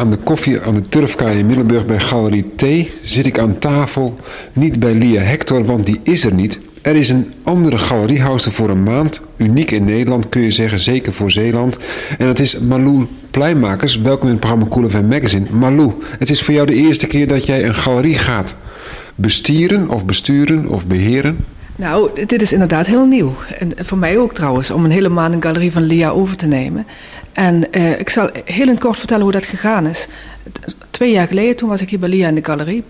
aan de koffie aan de Turfkaai in Middelburg bij Galerie T zit ik aan tafel. Niet bij Lia Hector, want die is er niet. Er is een andere galeriehouster voor een maand. Uniek in Nederland kun je zeggen, zeker voor Zeeland. En dat is Malou Pleinmakers. Welkom in het programma Cool FM Magazine. Malou, het is voor jou de eerste keer dat jij een galerie gaat bestieren of besturen of beheren. Nou, dit is inderdaad heel nieuw. En voor mij ook trouwens, om een hele maand een galerie van Lia over te nemen. En eh, ik zal heel in kort vertellen hoe dat gegaan is. Twee jaar geleden, toen was ik hier bij Lia in de galerie,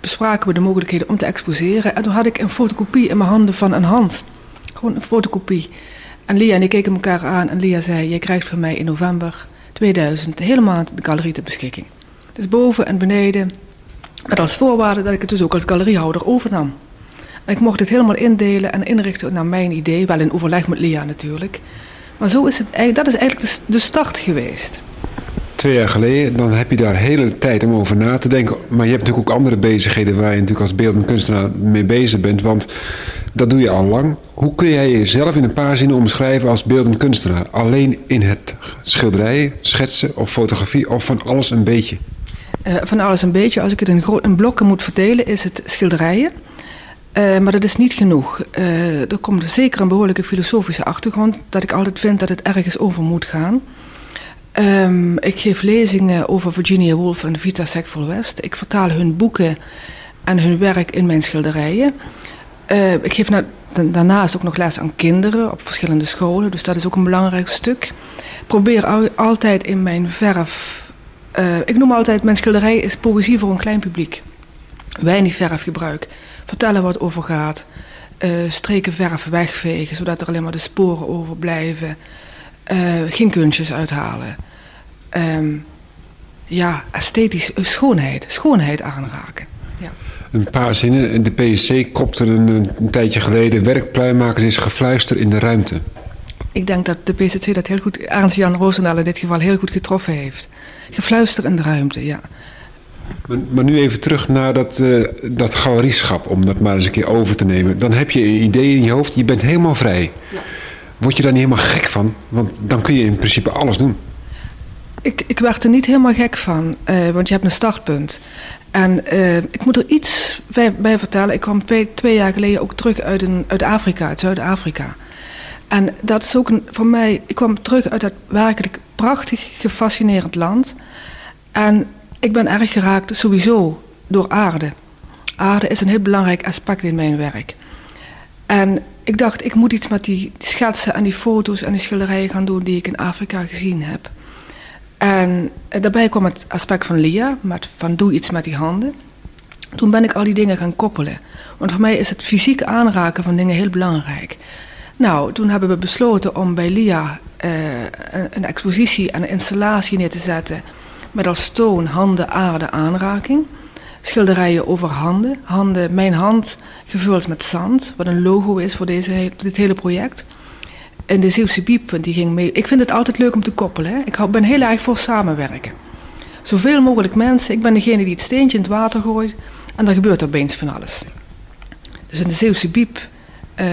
bespraken we de mogelijkheden om te exposeren. En toen had ik een fotocopie in mijn handen van een hand. Gewoon een fotocopie. En Lia en ik keken elkaar aan en Lia zei, je krijgt van mij in november 2000 helemaal de galerie ter beschikking. Dus boven en beneden, met als voorwaarde dat ik het dus ook als galeriehouder overnam. En ik mocht het helemaal indelen en inrichten naar mijn idee, wel in overleg met Lia natuurlijk. Maar zo is het eigenlijk, dat is eigenlijk de start geweest. Twee jaar geleden, dan heb je daar hele tijd om over na te denken. Maar je hebt natuurlijk ook andere bezigheden waar je natuurlijk als beeldend kunstenaar mee bezig bent. Want dat doe je al lang. Hoe kun jij jezelf in een paar zinnen omschrijven als beeldend kunstenaar? Alleen in het schilderijen, schetsen of fotografie of van alles een beetje? Uh, van alles een beetje. Als ik het in, in blokken moet verdelen, is het schilderijen. Uh, maar dat is niet genoeg. Uh, er komt zeker een behoorlijke filosofische achtergrond dat ik altijd vind dat het ergens over moet gaan. Um, ik geef lezingen over Virginia Woolf en Vita Sackville West. Ik vertaal hun boeken en hun werk in mijn schilderijen. Uh, ik geef na, daarnaast ook nog les aan kinderen op verschillende scholen, dus dat is ook een belangrijk stuk. Ik probeer al, altijd in mijn verf. ik noem altijd: mijn schilderij is poëzie voor een klein publiek. Weinig verfgebruik vertellen wat over gaat. Uh, streken verf wegvegen, zodat er alleen maar de sporen overblijven. Uh, geen kunstjes uithalen. Um, ja, esthetisch, uh, schoonheid. Schoonheid aanraken. Ja. Een paar zinnen. De PSC kopte een, een tijdje geleden... werkpluimakers is gefluister in de ruimte. Ik denk dat de PCC dat heel goed... Ernst-Jan Roosendaal in dit geval heel goed getroffen heeft. Gefluister in de ruimte, ja. Maar, maar, nu even terug naar dat, uh, dat galerieskap, om dat maar eens een keer over te nemen. Dan heb je een idee in je hoofd, je bent helemaal vrij. Ja. Word je daar niet helemaal gek van? Want dan kun je in principe alles doen. Ik, ik werd er niet helemaal gek van, uh, want je hebt een startpunt. En uh, ik moet er iets bij, bij, vertellen. Ik kwam twee jaar geleden ook terug uit, een, uit Afrika, uit Zuid-Afrika. En dat is ook een, voor mij, ik kwam terug uit dat werkelijk prachtig, gefascinerend land. En ik ben erg geraakt sowieso door aarde. Aarde is een heel belangrijk aspect in mijn werk. En ik dacht, ik moet iets met die schetsen en die foto's en die schilderijen gaan doen die ik in Afrika gezien heb. En daarbij kwam het aspect van Lia, met van doe iets met die handen. Toen ben ik al die dingen gaan koppelen. Want voor mij is het fysiek aanraken van dingen heel belangrijk. Nou, toen hebben we besloten om bij Lia uh, een expositie en een installatie neer te zetten met als toon handen, aarde, aanraking. Schilderijen over handen. handen. Mijn hand gevuld met zand, wat een logo is voor deze, dit hele project. En de Zeeuwse Biep, die ging mee. Ik vind het altijd leuk om te koppelen. Hè. Ik ben heel erg voor samenwerken. Zoveel mogelijk mensen. Ik ben degene die het steentje in het water gooit. En dan gebeurt er opeens van alles. Dus in de Zeeuwse Biep uh,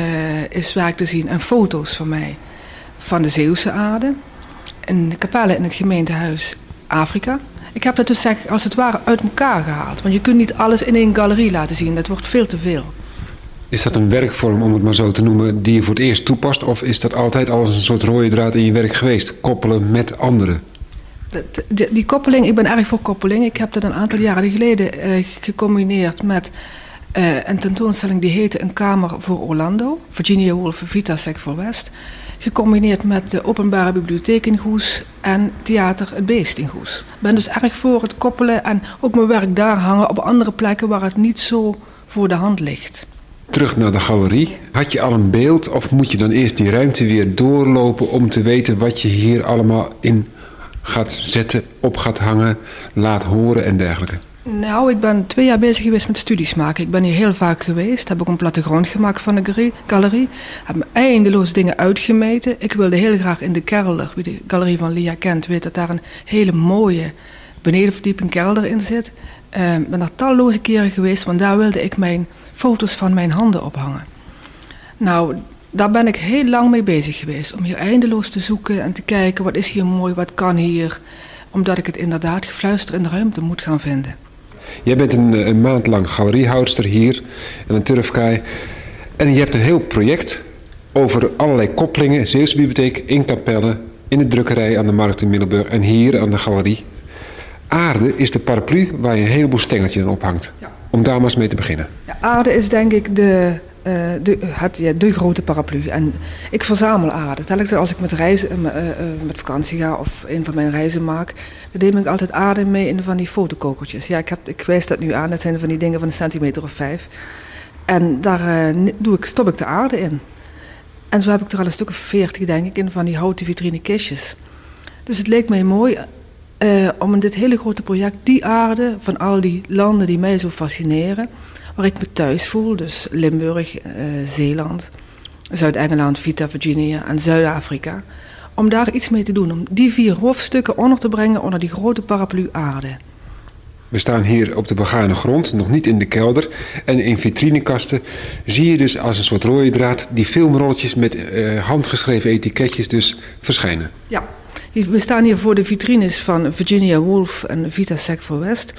is werk te zien en foto's van mij van de Zeeuwse aarde. En de kapellen in het gemeentehuis Afrika. Ik heb dat dus zeg, als het ware uit elkaar gehaald. Want je kunt niet alles in één galerie laten zien. Dat wordt veel te veel. Is dat een werkvorm, om het maar zo te noemen, die je voor het eerst toepast? Of is dat altijd als een soort rode draad in je werk geweest? Koppelen met anderen? De, die koppeling, ik ben erg voor koppeling. Ik heb dat een aantal jaren geleden uh, gecombineerd met uh, een tentoonstelling die heette Een Kamer voor Orlando. Virginia Woolf, Vita Sec voor West gecombineerd met de openbare bibliotheek in Goes en theater Het Beest in Goes. Ik ben dus erg voor het koppelen en ook mijn werk daar hangen op andere plekken waar het niet zo voor de hand ligt. Terug naar de galerie. Had je al een beeld of moet je dan eerst die ruimte weer doorlopen om te weten wat je hier allemaal in gaat zetten, op gaat hangen, laat horen en dergelijke? Nou, ik ben twee jaar bezig geweest met studies maken. Ik ben hier heel vaak geweest. Heb ook een plattegrond gemaakt van de galerie. Heb me eindeloos dingen uitgemeten. Ik wilde heel graag in de kelder, wie de galerie van Lia kent, weet dat daar een hele mooie benedenverdieping kelder in zit. Ik uh, ben daar talloze keren geweest, want daar wilde ik mijn foto's van mijn handen ophangen. Nou, daar ben ik heel lang mee bezig geweest. Om hier eindeloos te zoeken en te kijken wat is hier mooi, wat kan hier Omdat ik het inderdaad gefluister in de ruimte moet gaan vinden. Jij bent een, een maand lang galeriehoudster hier in een Turfkaai. En je hebt een heel project over allerlei koppelingen. Zeeuwse Bibliotheek, in Capelle, in de drukkerij aan de Markt in Middelburg en hier aan de galerie. Aarde is de paraplu waar je een heleboel stengeltjes aan ophangt. Ja. Om daar maar eens mee te beginnen. Ja, aarde is denk ik de, uh, de, ja, de grote paraplu. En ik verzamel aarde. Telkens als ik met, reizen, uh, uh, met vakantie ga of een van mijn reizen maak, dan neem ik altijd aarde mee in van die fotokokertjes. Ja, ik, heb, ik wijs dat nu aan. Dat zijn van die dingen van een centimeter of vijf. En daar doe ik, stop ik de aarde in. En zo heb ik er al een stuk of veertig, denk ik, in van die houten vitrine kistjes. Dus het leek mij mooi om in dit hele grote project die aarde van al die landen die mij zo fascineren, waar ik me thuis voel, dus Limburg, uh, Zeeland, Zuid-Engeland, Vita, Virginia en Zuid-Afrika, om daar iets mee te doen, om die vier hoofdstukken onder te brengen onder die grote paraplu aarde. We staan hier op de begane grond, nog niet in de kelder. En in vitrinekasten zie je dus als een soort rode draad die filmrolletjes met uh, handgeschreven etiketjes dus verschijnen. Ja, we staan hier voor de vitrines van Virginia Woolf en Vita Sackville West.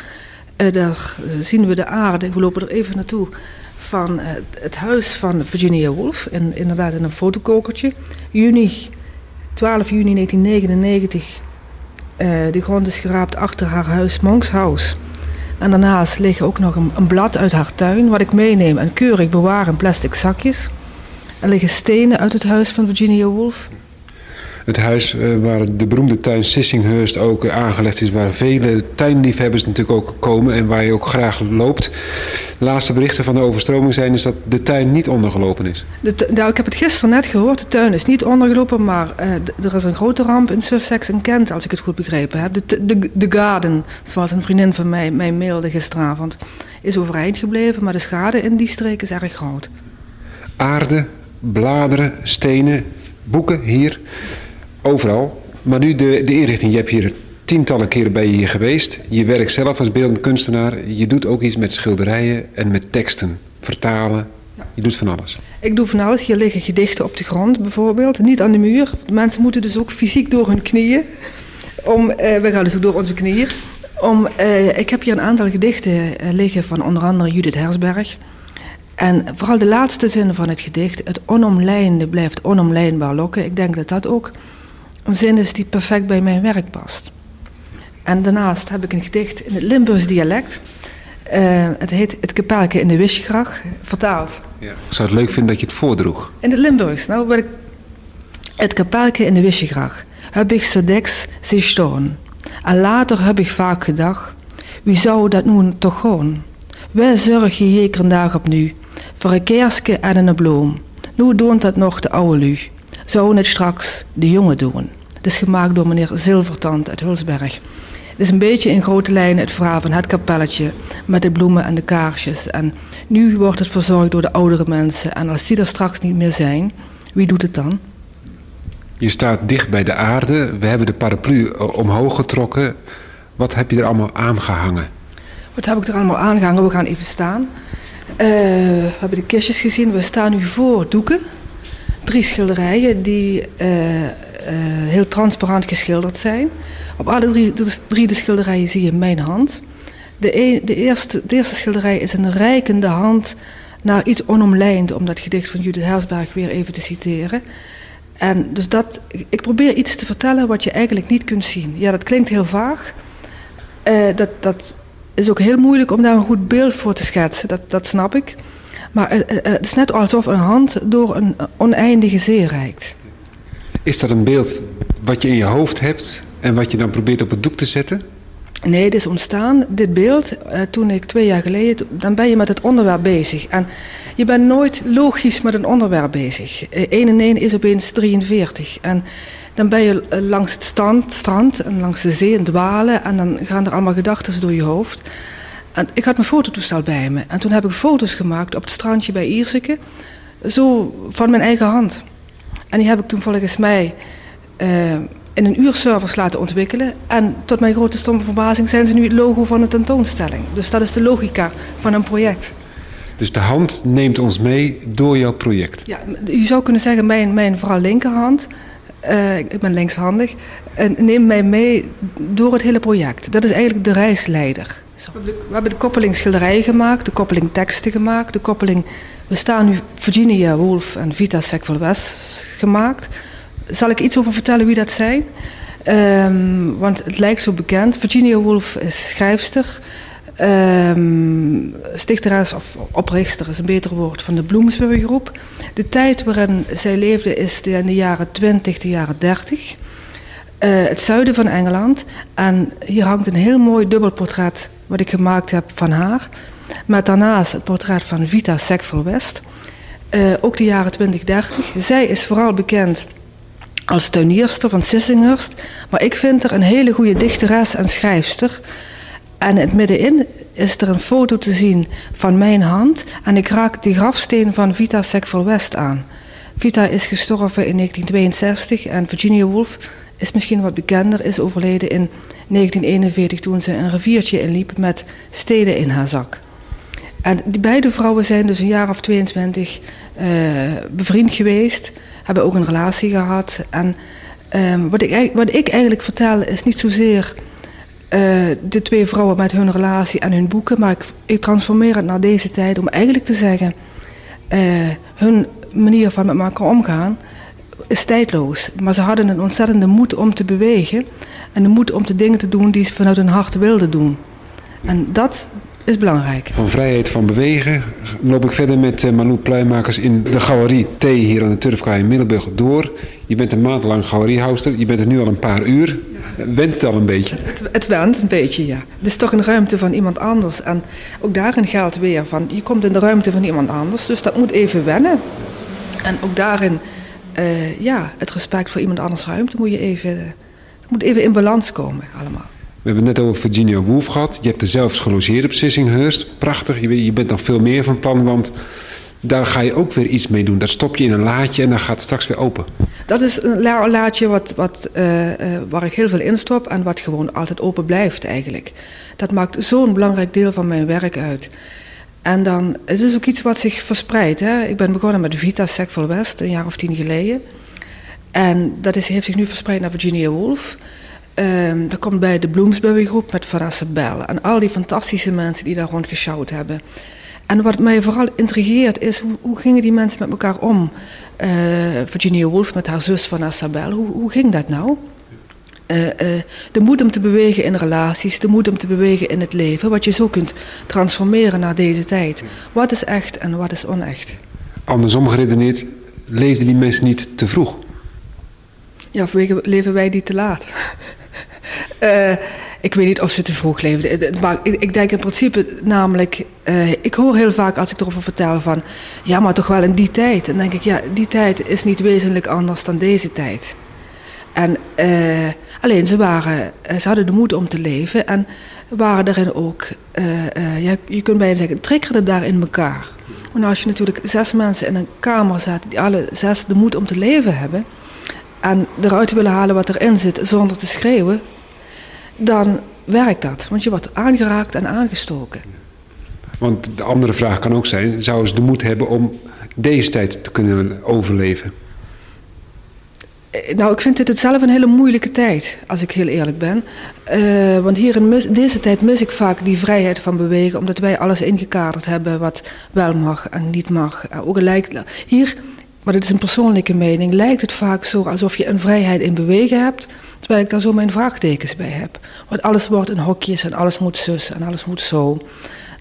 Uh, daar zien we de aarde, we lopen er even naartoe, van uh, het huis van Virginia Woolf. Inderdaad in een fotokokertje. Juni, 12 juni 1999 uh, de grond is geraapt achter haar huis, Monks House. En daarnaast ligt ook nog een, een, blad uit haar tuin, wat ik meeneem en keurig bewaar in plastic zakjes. Er liggen stenen uit het huis van Virginia Woolf het huis uh, waar de beroemde tuin Sissinghurst ook uh, aangelegd is, waar vele tuinliefhebbers natuurlijk ook komen en waar je ook graag loopt. De laatste berichten van de overstroming zijn is dat de tuin niet ondergelopen is. De nou, ik heb het gisteren net gehoord, de tuin is niet ondergelopen, maar uh, er is een grote ramp in Sussex en Kent, als ik het goed begrepen heb. De, de, de garden, zoals een vriendin van mij mij mailde gisteravond, is overeind gebleven, maar de schade in die streek is erg groot. Aarde, bladeren, stenen, boeken hier. Overal. Maar nu de, de inrichting. Je hebt hier tientallen keren bij je hier geweest. Je werkt zelf als beeldend kunstenaar. Je doet ook iets met schilderijen en met teksten. Vertalen. Je doet van alles. Ik doe van alles. Hier liggen gedichten op de grond bijvoorbeeld. Niet aan de muur. Mensen moeten dus ook fysiek door hun knieën. Om, eh, we gaan dus ook door onze knieën. Om, eh, ik heb hier een aantal gedichten eh, liggen van onder andere Judith Hersberg. En vooral de laatste zin van het gedicht, het onomlijnde blijft onomlijnbaar lokken. Ik denk dat dat ook een zin is die perfect bij mijn werk past. En daarnaast heb ik een gedicht in het Limburgs dialect. Uh, het heet Het kapelke in de Wisjegrag, vertaald. Ja. Ik zou het leuk vinden dat je het voordroeg. In het Limburgs. Nou, wil ik... Het kapelke in de Wisjegrag heb ik zo deks zien staan. En later heb ik vaak gedacht, wie zou dat nu toch gewoon? Wij zorgen jekeren dag op nu, voor een keerske en een bloem. Nu doet dat nog de oude lu. Zou het straks de jongen doen. Het is gemaakt door meneer Zilvertand uit Hulsberg. Het is een beetje in grote lijnen het verhaal van het kapelletje met de bloemen en de kaarsjes. En nu wordt het verzorgd door de oudere mensen. En als die er straks niet meer zijn, wie doet het dan? Je staat dicht bij de aarde. We hebben de paraplu omhoog getrokken. Wat heb je er allemaal aangehangen? Wat heb ik er allemaal aangehangen? We gaan even staan. Uh, we hebben de kistjes gezien. We staan nu voor doeken. Drie schilderijen die uh, uh, heel transparant geschilderd zijn. Op alle drie, drie de schilderijen zie je mijn hand. De, een, de, eerste, de eerste schilderij is een reikende hand naar iets onomlijnd, om dat gedicht van Judith Hersberg weer even te citeren. En dus dat, ik probeer iets te vertellen wat je eigenlijk niet kunt zien. Ja, dat klinkt heel vaag. Uh, dat, dat is ook heel moeilijk om daar een goed beeld voor te schetsen, dat, dat snap ik. Maar uh, het is net alsof een hand door een oneindige zee reikt. Is dat een beeld wat je in je hoofd hebt en wat je dan probeert op het doek te zetten? Nee, het is ontstaan, dit beeld, uh, toen ik twee jaar geleden, dan ben je met het onderwerp bezig. En je bent nooit logisch met een onderwerp bezig. Uh, 1 en 1 is opeens 43. En dan ben je uh, langs het strand, strand en langs de zee en dwalen en dan gaan er allemaal gedachten door je hoofd. En ik had mijn fototoestel bij me en toen heb ik foto's gemaakt op het strandje bij Ierseke, zo van mijn eigen hand. En die heb ik toen volgens mij uh, in een uur servers laten ontwikkelen. En tot mijn grote stomme verbazing zijn ze nu het logo van een tentoonstelling. Dus dat is de logica van een project. Dus de hand neemt ons mee door jouw project? Ja, je zou kunnen zeggen mijn, mijn vooral linkerhand. uh, ik ben linkshandig, en neemt mij mee door het hele project. Dat is eigenlijk de reisleider. We hebben de koppeling schilderijen gemaakt, de koppeling teksten gemaakt, de koppeling... We staan nu Virginia Woolf en Vita Sackville West gemaakt. Zal ik iets over vertellen wie dat zijn? Um, want het lijkt zo bekend. Virginia Woolf is schrijfster, um, stichteres of oprichter is een beter woord van de Bloomsbury groep. De tijd waarin zij leefde is in de jaren 20, de jaren 30. Uh, het zuiden van Engeland. En hier hangt een heel mooi dubbelportret wat ik gemaakt heb van haar. Met daarnaast het portret van Vita Sackville West. Uh, ook de jaren 2030. Zij is vooral bekend als tuinierster van Sissinghurst. Maar ik vind er een hele goede dichteres en schrijfster. En in het middenin is er een foto te zien van mijn hand. En ik raak die grafsteen van Vita Sackville West aan. Vita is gestorven in 1962 en Virginia Woolf is misschien wat bekender, is overleden in 1941 toen ze een riviertje inliep met steden in haar zak. En die beide vrouwen zijn dus een jaar of 22 uh, bevriend geweest, hebben ook een relatie gehad. En um, wat, ik, wat ik eigenlijk vertel is niet zozeer uh, de twee vrouwen met hun relatie en hun boeken, maar ik, ik transformeer het naar deze tijd om eigenlijk te zeggen, uh, hun manier van met elkaar omgaan is tijdloos. Maar ze hadden een ontzettende moed om te bewegen en de moed om de dingen te doen die ze vanuit hun hart wilden doen. En dat is belangrijk. Van vrijheid van bewegen loop ik verder met uh, Malou Pluimakers in de galerie T hier aan de Turfkaai in Middelburg door. Je bent een maand lang galeriehouster, je bent er nu al een paar uur. Went het al een beetje? Het, het, het went een beetje, ja. Het is toch een ruimte van iemand anders. En ook daarin geldt weer van, je komt in de ruimte van iemand anders, dus dat moet even wennen. En ook daarin, uh, ja, het respect voor iemand anders ruimte moet je even, moet even in balans komen allemaal. We hebben het net over Virginia Woolf gehad. Je hebt er zelfs gelogeerd op Sissinghurst. Prachtig. Je, bent nog veel meer van plan, want daar ga je ook weer iets mee doen. Dat stop je in een laadje en dan gaat het straks weer open. Dat is een laadje wat, wat, uh, uh, waar ik heel veel in stop en wat gewoon altijd open blijft eigenlijk. Dat maakt zo'n belangrijk deel van mijn werk uit. En dan, het is ook iets wat zich verspreidt. Hè. Ik ben begonnen met Vita Sackville West een jaar of tien geleden. En dat is, heeft zich nu verspreid naar Virginia Woolf. Um, dat komt bij de Bloomsbury groep met Vanessa Bell. En al die fantastische mensen die daar rond gesjouwd hebben. En wat mij vooral intrigeert is, hoe, hoe gingen die mensen met elkaar om? Uh, Virginia Woolf met haar zus Vanessa Bell, hoe, hoe ging dat nou? Uh, uh, de moed om te bewegen in relaties, de moed om te bewegen in het leven, wat je zo kunt transformeren naar deze tijd. Wat is echt en wat is onecht? Andersom geredeneerd, leefden die mensen niet te vroeg? Ja, vanwege leven wij die te laat. Uh, ik weet niet of ze te vroeg leefden. Maar ik, denk in principe namelijk... Ik hoor heel vaak als ik erover vertel van... Ja, maar toch wel in die tijd. Dan denk ik, ja, die tijd is niet wezenlijk anders dan deze tijd. En alleen ze waren... Ze hadden de moed om te leven. En waren daarin ook... ja, je kunt bijna zeggen, triggerden daar in elkaar. Want als je natuurlijk zes mensen in een kamer zet... die alle zes de moed om te leven hebben en eruit willen halen wat erin zit zonder te schreeuwen, dan werkt dat. Want je wordt aangeraakt en aangestoken. Want de andere vraag kan ook zijn: zouden ze de moed hebben om deze tijd te kunnen overleven? Eh, nou, ik vind dit zelf een hele moeilijke tijd, als ik heel eerlijk ben. Uh, want hier in deze tijd mis ik vaak die vrijheid van bewegen, omdat wij alles ingekaderd hebben wat wel mag en niet mag. Uh, ook gelijk, hier maar dit is een persoonlijke mening, lijkt het vaak zo alsof je een vrijheid in bewegen hebt, terwijl ik daar zo mijn vraagtekens bij heb. Want alles wordt in hokjes en alles moet zus en alles moet zo.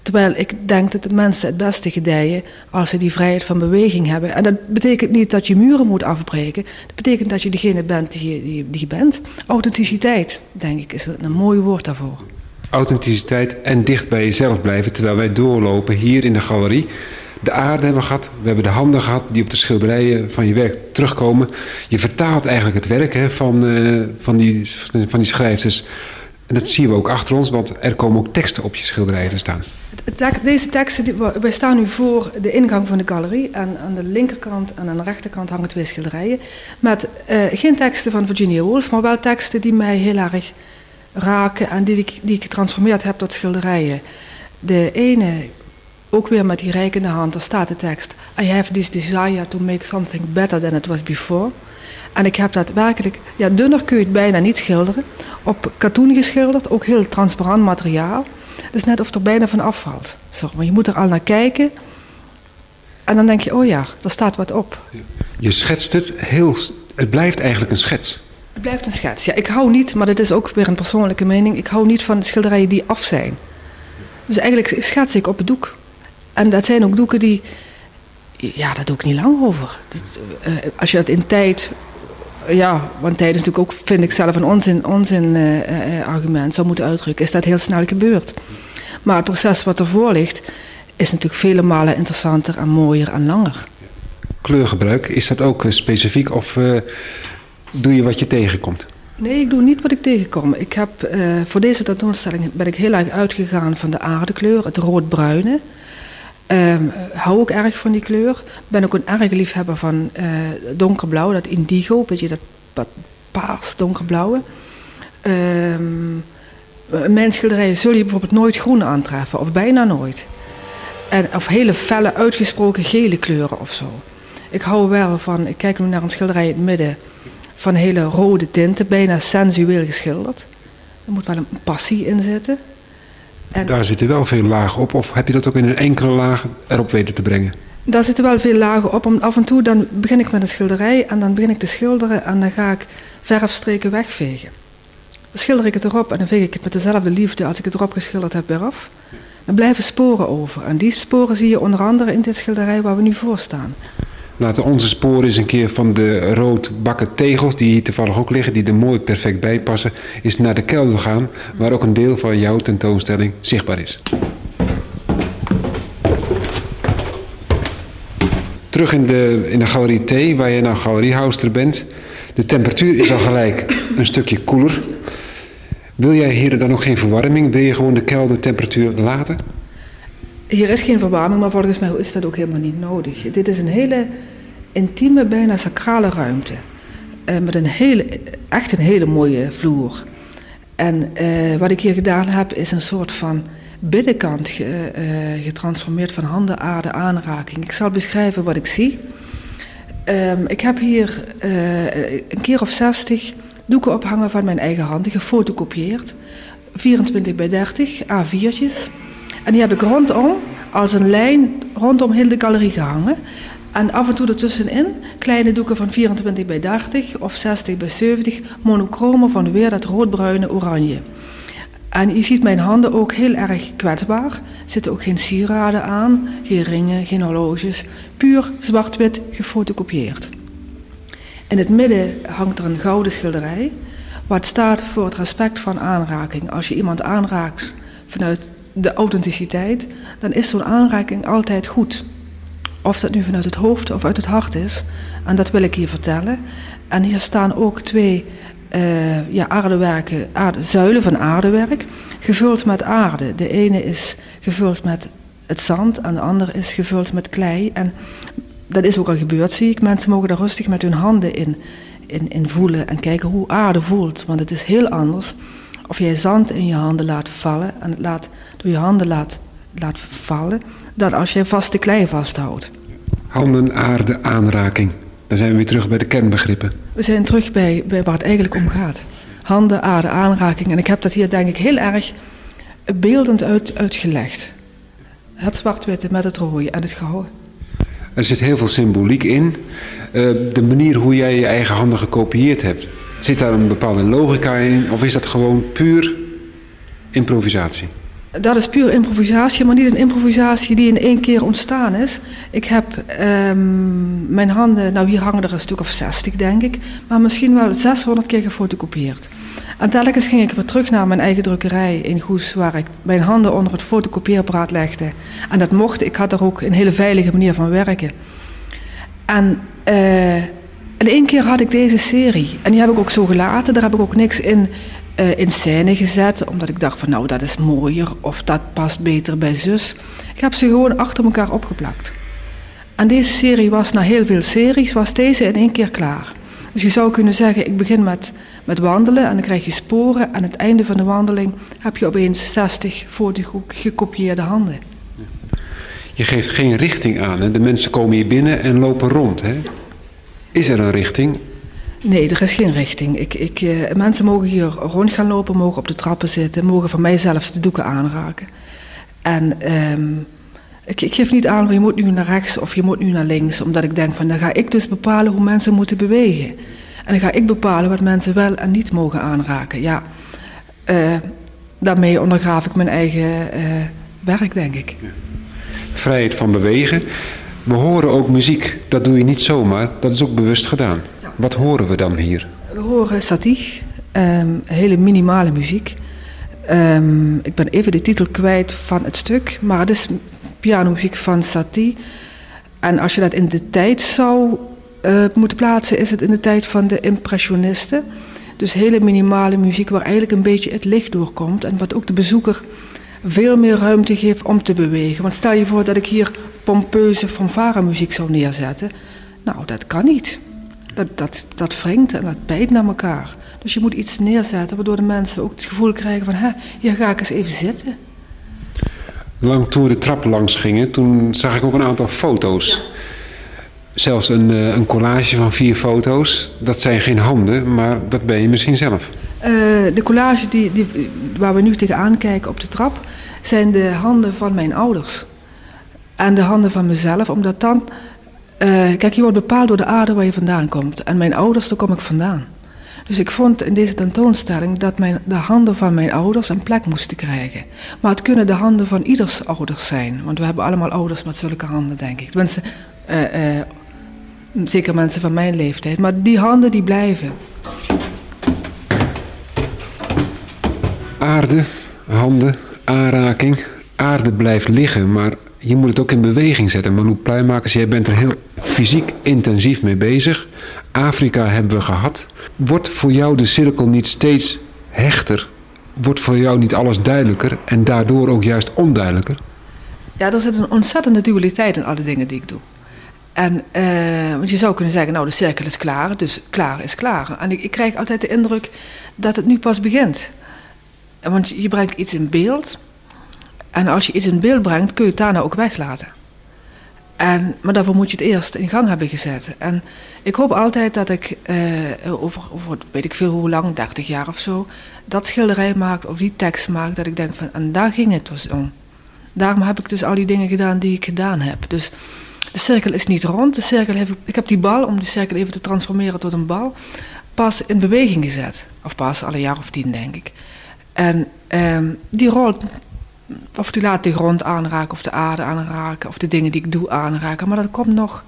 Terwijl ik denk dat de mensen het beste gedijen als ze die vrijheid van beweging hebben. En dat betekent niet dat je muren moet afbreken. Dat betekent dat je degene bent die je, die, die je bent. Authenticiteit, denk ik, is een mooi woord daarvoor. Authenticiteit en dicht bij jezelf blijven terwijl wij doorlopen hier in de galerie de aarde hebben we gehad, we hebben de handen gehad die op de schilderijen van je werk terugkomen. Je vertaalt eigenlijk het werk hè, van, uh, van, die, van die schrijvers. En dat zien we ook achter ons, want er komen ook teksten op je schilderijen te staan. Deze teksten, die, wij staan nu voor de ingang van de galerie. En aan de linkerkant en aan de rechterkant hangen twee schilderijen. Met uh, geen teksten van Virginia Woolf, maar wel teksten die mij heel erg raken en die die ik getransformeerd heb tot schilderijen. De ene ook weer met die rijkende hand, daar staat de tekst. I have this desire to make something better than it was before. En ik heb dat werkelijk, ja, dunner kun je het bijna niet schilderen. Op katoen geschilderd, ook heel transparant materiaal. Het is net of er bijna van afvalt. Zo, maar je moet er al naar kijken. En dan denk je, oh ja, er staat wat op. Je schetst het heel, het blijft eigenlijk een schets. Het blijft een schets. Ja, ik hou niet, maar dat is ook weer een persoonlijke mening. Ik hou niet van schilderijen die af zijn. Dus eigenlijk schets ik op het doek. En dat zijn ook doeken die, ja, daar doe ik niet lang over. Dat, uh, als je dat in tijd, ja, want tijd is natuurlijk ook, vind ik zelf een onzin, onzin uh, uh, argument zou moeten uitdrukken, is dat heel snel gebeurd. Maar het proces wat ervoor ligt, is natuurlijk vele malen interessanter en mooier en langer. Kleurgebruik, is dat ook specifiek of doe je wat je tegenkomt? Nee, ik doe niet wat ik tegenkom. Ik heb, uh, voor deze tentoonstelling ben ik heel erg uitgegaan van de aardekleur, het rood-bruine. Um, hou ook erg van die kleur. Ben ook een erg liefhebber van uh, donkerblauw, dat indigo, beetje dat, paars donkerblauwe. Um, mijn schilderijen zul je bijvoorbeeld nooit groen aantreffen, of bijna nooit. En, of hele felle, uitgesproken gele kleuren of zo. Ik hou wel van, ik kijk nu naar een schilderij in het midden van hele rode tinten, bijna sensueel geschilderd. Er moet wel een passie in zitten. En Daar zitten wel veel lagen op, of heb je dat ook in een enkele laag erop weten te brengen? Daar zitten wel veel lagen op. Om, af en toe dan begin ik met een schilderij en dan begin ik te schilderen en dan ga ik verfstreken wegvegen. Dan schilder ik het erop en dan veeg ik het met dezelfde liefde als ik het erop geschilderd heb weer af. Dan blijven sporen over. En die sporen zie je onder andere in dit schilderij waar we nu voor staan. Laten onze sporen eens een keer van de roodbakken tegels, die hier toevallig ook liggen, die er mooi perfect bij passen, is naar de kelder gaan, waar ook een deel van jouw tentoonstelling zichtbaar is. Terug in de, in de galerie T, waar je nou galeriehouster bent. De temperatuur is al gelijk een stukje koeler. Wil jij hier dan nog geen verwarming? Wil je gewoon de keldertemperatuur laten? Hier is geen verwarming, maar volgens mij is dat ook helemaal niet nodig. Dit is een hele intieme, bijna sacrale ruimte. Uh, met een hele, echt een hele mooie vloer. En uh, wat ik hier gedaan heb, is een soort van binnenkant ge, uh, getransformeerd van handen, aarde, aanraking. Ik zal beschrijven wat ik zie. Um, ik heb hier een keer of 60 doeken ophangen van mijn eigen handen, gefotocopieerd. 24 bij 30, A4'tjes. En die heb ik rondom, als een lijn, rondom heel de galerie gehangen. En af en toe ertussenin kleine doeken van 24 bij 30 of 60 bij 70, monochrome van weer dat roodbruine oranje. En je ziet mijn handen ook heel erg kwetsbaar. Er zitten ook geen sieraden aan, geen ringen, geen horloges. Puur zwart-wit gefotocopieerd. In het midden hangt er een gouden schilderij. Wat staat voor het respect van aanraking. Als je iemand aanraakt vanuit de authenticiteit, dan is zo'n aanraking altijd goed. Of dat nu vanuit het hoofd of uit het hart is. En dat wil ik hier vertellen. En hier staan ook twee uh, ja, aardewerken, aarde, zuilen van aardewerk, gevuld met aarde. De ene is gevuld met het zand en de andere is gevuld met klei. En dat is ook al gebeurd, zie ik. Mensen mogen daar rustig met hun handen in, in, in voelen en kijken hoe aarde voelt. Want het is heel anders of jij zand in je handen laat vallen en het laat, door je handen laat, laat vallen, dan als je vaste klei vasthoudt. Handen, aarde, aanraking. Dan zijn we weer terug bij de kernbegrippen. We zijn terug bij, bij waar het eigenlijk om gaat. Handen, aarde, aanraking. En ik heb dat hier denk ik heel erg beeldend uit, uitgelegd. Het zwart-witte met het rode en het gouden. Er zit heel veel symboliek in. Uh, de manier hoe jij je eigen handen gekopieerd hebt. Zit daar een bepaalde logica in of is dat gewoon puur improvisatie? Dat is puur improvisatie, maar niet een improvisatie die in één keer ontstaan is. Ik heb um, mijn handen, nou hier hangen er een stuk of 60 denk ik, maar misschien wel 600 keer gefotocopieerd. En telkens ging ik weer terug naar mijn eigen drukkerij in Goes, waar ik mijn handen onder het fotocopieerapparaat legde. En dat mocht, ik had er ook een hele veilige manier van werken. En uh, en één keer had ik deze serie. En die heb ik ook zo gelaten. Daar heb ik ook niks in, uh, in scène gezet. Omdat ik dacht van nou dat is mooier. Of dat past beter bij zus. Ik heb ze gewoon achter elkaar opgeplakt. En deze serie was na heel veel series. Was deze in één keer klaar. Dus je zou kunnen zeggen ik begin met, met wandelen. En dan krijg je sporen. En aan het einde van de wandeling heb je opeens 60 gekopieerde handen. Je geeft geen richting aan. Hè? De mensen komen hier binnen en lopen rond. Hè? Is er een richting? Nee, er is geen richting. Ik, ik, eh, mensen mogen hier rond gaan lopen, mogen op de trappen zitten, mogen van mij zelfs de doeken aanraken. En ehm, ik, ik geef niet aan je moet nu naar rechts of je moet nu naar links, omdat ik denk van dan ga ik dus bepalen hoe mensen moeten bewegen. En dan ga ik bepalen wat mensen wel en niet mogen aanraken. Ja, eh, daarmee ondergraaf ik mijn eigen eh, werk, denk ik. Vrijheid van bewegen. We horen ook muziek. Dat doe je niet zomaar. Dat is ook bewust gedaan. Wat horen we dan hier? We horen Satie, um, hele minimale muziek. Um, ik ben even de titel kwijt van het stuk, maar het is pianomuziek van Satie. En als je dat in de tijd zou uh, moeten plaatsen, is het in de tijd van de impressionisten. Dus hele minimale muziek waar eigenlijk een beetje het licht doorkomt en wat ook de bezoeker veel meer ruimte geeft om te bewegen. Want stel je voor dat ik hier pompeuze fanfare-muziek zou neerzetten. Nou, dat kan niet. Dat, dat, dat wringt en dat bijt naar elkaar. Dus je moet iets neerzetten waardoor de mensen ook het gevoel krijgen van... Hè, hier ga ik eens even zitten. Lang toen we de trap langs gingen, toen zag ik ook een aantal foto's. Zelfs een, eh, een collage van vier foto's. Dat zijn geen handen, maar dat ben je misschien zelf. Uh, de collage die, die, waar we nu tegenaan kijken op de trap... zijn de handen van mijn ouders. En de handen van mezelf, omdat dan uh, kijk, je wordt bepaald door de aarde waar je vandaan komt. En mijn ouders, daar kom ik vandaan. Dus ik vond in deze tentoonstelling dat mijn, de handen van mijn ouders een plek moesten krijgen. Maar het kunnen de handen van ieders ouders zijn. Want we hebben allemaal ouders met zulke handen, denk ik. Tenminste, uh, uh, zeker mensen van mijn leeftijd. Maar die handen die blijven. Aarde, handen, aanraking. Aarde blijft liggen, maar je moet het ook in beweging zetten. Manu Pluimakers, jij bent er heel fysiek intensief mee bezig. Afrika hebben we gehad. Wordt voor jou de cirkel niet steeds hechter? Wordt voor jou niet alles duidelijker en daardoor ook juist onduidelijker? Ja, er zit een ontzettende dualiteit in alle dingen die ik doe. En, uh, want je zou kunnen zeggen, nou de cirkel is klaar, dus klaar is klaar. En ik, ik krijg altijd de indruk dat het nu pas begint. Want je brengt iets in beeld en als je iets in beeld brengt, kun je het daarna ook weglaten. En, maar daarvoor moet je het eerst in gang hebben gezet. En ik hoop altijd dat ik uh, over, over, weet ik veel hoe lang, 30 jaar of zo, dat schilderij maak of die tekst maak, dat ik denk van, en daar ging het dus om. Daarom heb ik dus al die dingen gedaan die ik gedaan heb. Dus de cirkel is niet rond. De cirkel heeft, ik heb die bal, om de cirkel even te transformeren tot een bal, pas in beweging gezet. Of pas al een jaar of tien, denk ik. En um, die rolt of die laat de grond aanraken, of de aarde aanraken, of de dingen die ik doe aanraken. Maar dat komt nog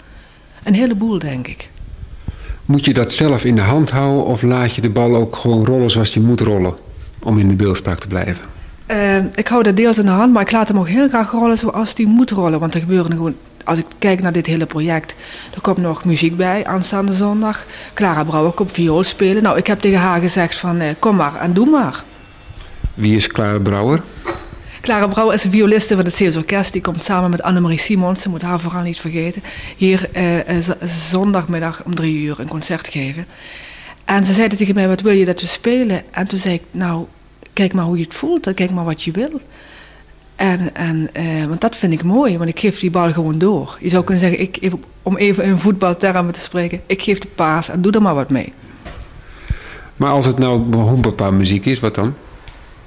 een heleboel, denk ik. Moet je dat zelf in de hand houden of laat je de bal ook gewoon rollen zoals die moet rollen om in de beeldspraak te blijven? Uh, ik hou dat deels in de hand, maar ik laat hem ook heel graag rollen zoals die moet rollen. Want er gebeuren gewoon, als ik kijk naar dit hele project, er komt nog muziek bij aanstaande zondag. Clara Brouwer komt viool spelen. Nou, ik heb tegen haar gezegd van uh, kom maar en doe maar. Wie is Clara Brouwer? Clara Brouw is een violiste van het Zeeuws Orkest. Die komt samen met Annemarie Simons, ze moet haar vooral niet vergeten, hier uh, zondagmiddag om drie uur een concert geven. En ze zeiden tegen mij, wat wil je dat we spelen? En toen zei ik, nou, kijk maar hoe je het voelt, kijk maar wat je wil. En, en, uh, want dat vind ik mooi, want ik geef die bal gewoon door. Je zou kunnen zeggen, ik, om even in voetbaltermen te spreken, ik geef de paas en doe er maar wat mee. Maar als het nou hoempapa muziek is, wat dan?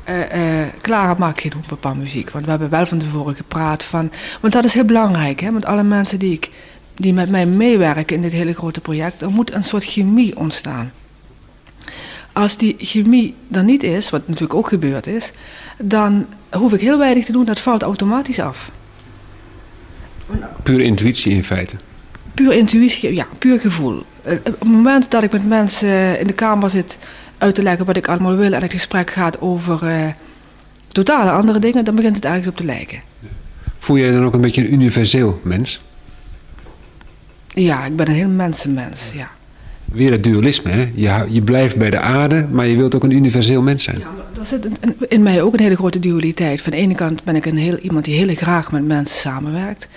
Uh, uh, Clara maakt geen hoepapa muziek. Want we hebben wel van tevoren gepraat van... Want dat is heel belangrijk, hè. Met alle mensen die, ik, die met mij meewerken in dit hele grote project... er moet een soort chemie ontstaan. Als die chemie er niet is, wat natuurlijk ook gebeurd is... dan hoef ik heel weinig te doen, dat valt automatisch af. Puur intuïtie in feite? Puur intuïtie, ja, puur gevoel. Uh, op het moment dat ik met mensen in de kamer zit uit te leggen wat ik allemaal wil en het gesprek gaat over uh, totale andere dingen, dan begint het ergens op te lijken. Voel jij dan ook een beetje een universeel mens? Ja, ik ben een heel mensenmens, ja. Weer het dualisme, hè? Je, je blijft bij de aarde, maar je wilt ook een universeel mens zijn. Ja, maar er zit in mij ook een hele grote dualiteit. Van de ene kant ben ik een heel, iemand die heel graag met mensen samenwerkt.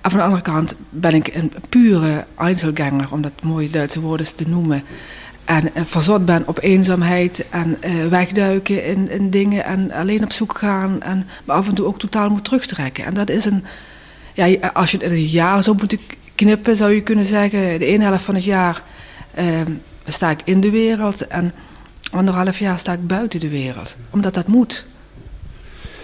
En van de andere kant ben ik een pure Einzelganger, om dat mooie Duitse woord eens te noemen. En, verzot ben op eenzaamheid en uh, wegduiken in, in dingen en alleen op zoek gaan en me af en toe ook totaal moet terugtrekken. En dat is een, ja, als je het in een jaar zou moeten knippen, zou je kunnen zeggen, de ene helft van het jaar uh, sta ik in de wereld en anderhalf jaar sta ik buiten de wereld. Omdat dat moet.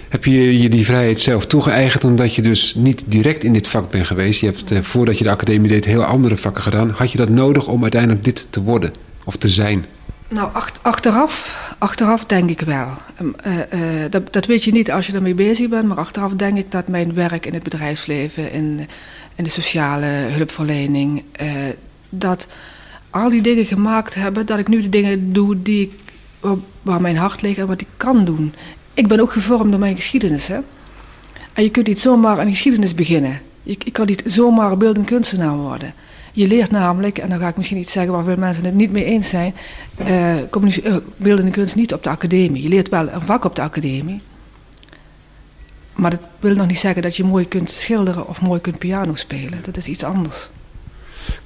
Heb je je die vrijheid zelf toegeëigend omdat je dus niet direct in dit vak bent geweest? Je hebt eh, voordat je de academie deed heel andere vakken gedaan. Had je dat nodig om uiteindelijk dit te worden of te zijn? Nou, achteraf, achteraf denk ik wel. Ehm, eh, eh, dat, dat, weet je niet als je ermee bezig bent, maar achteraf denk ik dat mijn werk in het bedrijfsleven, in, in de sociale hulpverlening, dat al die dingen gemaakt hebben dat ik nu de dingen doe die ik, waar mijn hart ligt en wat ik kan doen. Ik ben ook gevormd door mijn geschiedenis. Hè? En je kunt niet zomaar een geschiedenis beginnen. Je, ik kan niet zomaar beeldend kunstenaar worden. Je leert namelijk, en dan ga ik misschien iets zeggen waar veel mensen het niet mee eens zijn, uh, beeldende kunst niet op de academie. Je leert wel een vak op de academie. Maar dat wil nog niet zeggen dat je mooi kunt schilderen of mooi kunt piano spelen. Dat is iets anders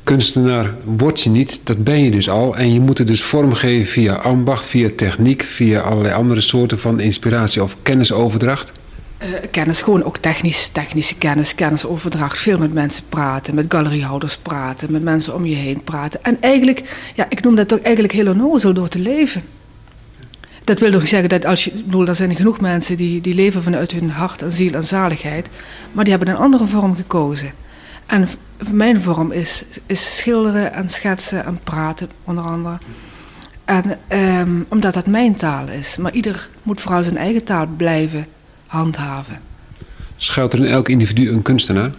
kunstenaar word je niet, dat ben je dus al. En je moet het dus vormgeven via ambacht, via techniek, via allerlei andere soorten van inspiratie of kennisoverdracht. Uh, kennis, gewoon ook technisch, technische kennis, kennisoverdracht. Veel met mensen praten, met galeriehouders praten, met mensen om je heen praten. En eigenlijk, ja, ik noem dat toch eigenlijk heel onnozel door te leven. Dat wil nog zeggen dat als je, ik bedoel, er zijn genoeg mensen die, die leven vanuit hun hart en ziel en zaligheid, maar die hebben een andere vorm gekozen. En mijn vorm is, is schilderen en schetsen en praten, onder andere. En ehm, omdat dat mijn taal is. Maar ieder moet vooral zijn eigen taal blijven handhaven. Schuilt er in elk individu een kunstenaar?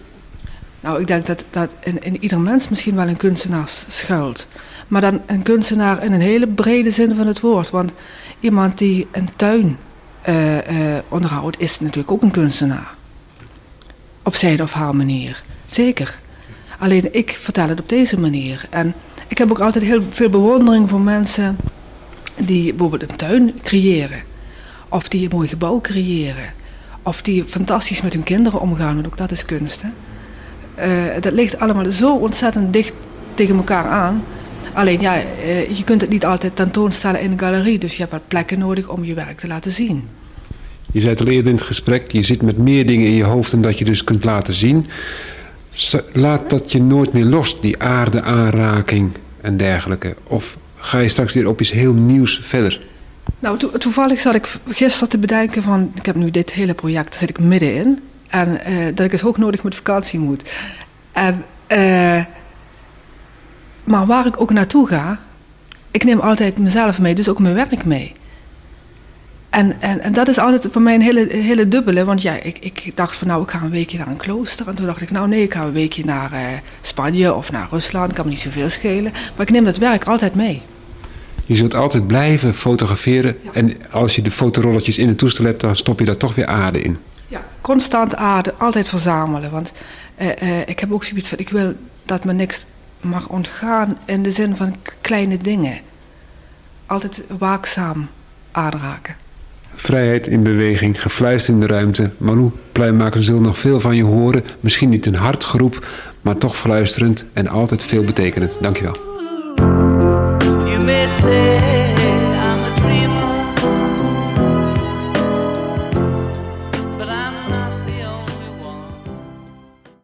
Nou, ik denk dat, dat in, in ieder mens misschien wel een kunstenaar schuilt. Maar dan een kunstenaar in een hele brede zin van het woord. Want iemand die een tuin uh, uh, onderhoudt, is natuurlijk ook een kunstenaar. Op zijn of haar manier. Zeker. Alleen ik vertel het op deze manier. En ik heb ook altijd heel veel bewondering voor mensen die bijvoorbeeld een tuin creëren. Of die een mooi gebouw creëren. Of die fantastisch met hun kinderen omgaan, want ook dat is kunst. Hè? Uh, dat ligt allemaal zo ontzettend dicht tegen elkaar aan. Alleen ja, uh, je kunt het niet altijd tentoonstellen in een galerie. Dus je hebt wat plekken nodig om je werk te laten zien. Je zei het al eerder in het gesprek, je zit met meer dingen in je hoofd dan dat je dus kunt laten zien. Laat dat je nooit meer los, die aarde aanraking en dergelijke. Of ga je straks weer op iets heel nieuws verder? Nou, toevallig zat ik gisteren te bedenken van... ik heb nu dit hele project, daar zit ik middenin. En uh, dat ik eens hoog nodig met vakantie moet. En, uh, maar waar ik ook naartoe ga... ik neem altijd mezelf mee, dus ook mijn werk mee. En, en, en dat is altijd voor mij een hele, hele dubbele. Want ja, ik, ik dacht van nou, ik ga een weekje naar een klooster. En toen dacht ik, nou nee, ik ga een weekje naar uh, Spanje of naar Rusland. Kan me niet zoveel schelen. Maar ik neem dat werk altijd mee. Je zult altijd blijven fotograferen. En als je de fotorolletjes in het toestel hebt, dan stop je daar toch weer aarde in. Ja, constant aarde, altijd verzamelen. Want uh, uh, ik heb ook zoiets van, ik wil dat me niks mag ontgaan in de zin van kleine dingen. Altijd waakzaam aanraken. Vrijheid in beweging, gefluister in de ruimte. Malou Pluimaker zullen nog veel van je horen. Misschien niet een hard geroep, maar toch fluisterend en altijd veel betekenend. Dankjewel.